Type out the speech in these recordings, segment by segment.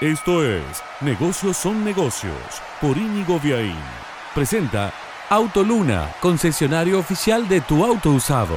Esto es Negocios son negocios por Íñigo Viaín. Presenta Autoluna, concesionario oficial de tu auto usado.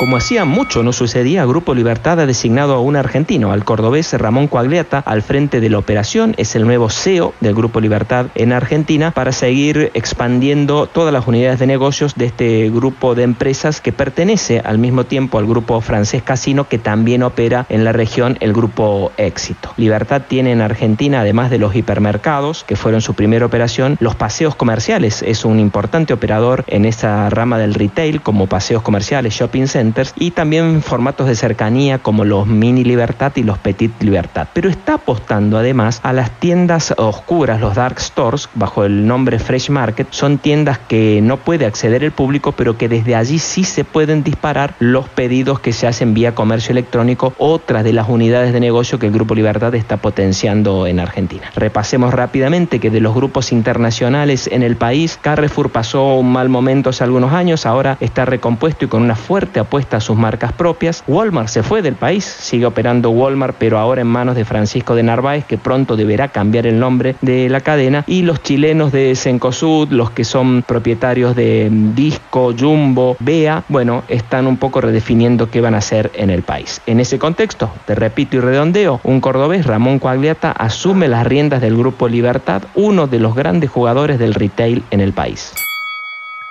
Como hacía mucho no sucedía, Grupo Libertad ha designado a un argentino, al cordobés Ramón Coagliata, al frente de la operación. Es el nuevo CEO del Grupo Libertad en Argentina para seguir expandiendo todas las unidades de negocios de este grupo de empresas que pertenece al mismo tiempo al grupo francés Casino que también opera en la región el grupo Éxito. Libertad tiene en Argentina, además de los hipermercados, que fueron su primera operación, los paseos comerciales. Es un importante operador en esa rama del retail como paseos comerciales, shopping centers y también formatos de cercanía como los Mini Libertad y los Petit Libertad. Pero está apostando además a las tiendas oscuras, los dark stores, bajo el nombre Fresh Market. Son tiendas que no puede acceder el público, pero que desde allí sí se pueden disparar los pedidos que se hacen vía comercio electrónico, otras de las unidades de negocio que el Grupo Libertad está potenciando en Argentina. Repasemos rápidamente que de los grupos internacionales en el país, Carrefour pasó un mal momento hace algunos años, ahora está recompuesto y con una fuerte apuesta sus marcas propias. Walmart se fue del país, sigue operando Walmart, pero ahora en manos de Francisco de Narváez, que pronto deberá cambiar el nombre de la cadena. Y los chilenos de Cencosud, los que son propietarios de Disco, Jumbo, Bea, bueno, están un poco redefiniendo qué van a hacer en el país. En ese contexto, te repito y redondeo, un cordobés, Ramón Coagliata, asume las riendas del Grupo Libertad, uno de los grandes jugadores del retail en el país.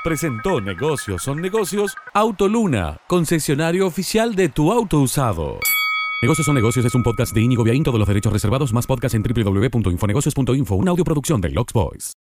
Presentó Negocios son negocios Autoluna, concesionario oficial de tu auto usado. Negocios son negocios es un podcast de Inigo Viaín, todos los derechos reservados, más podcast en www.infonegocios.info, una audioproducción de Lux Boys.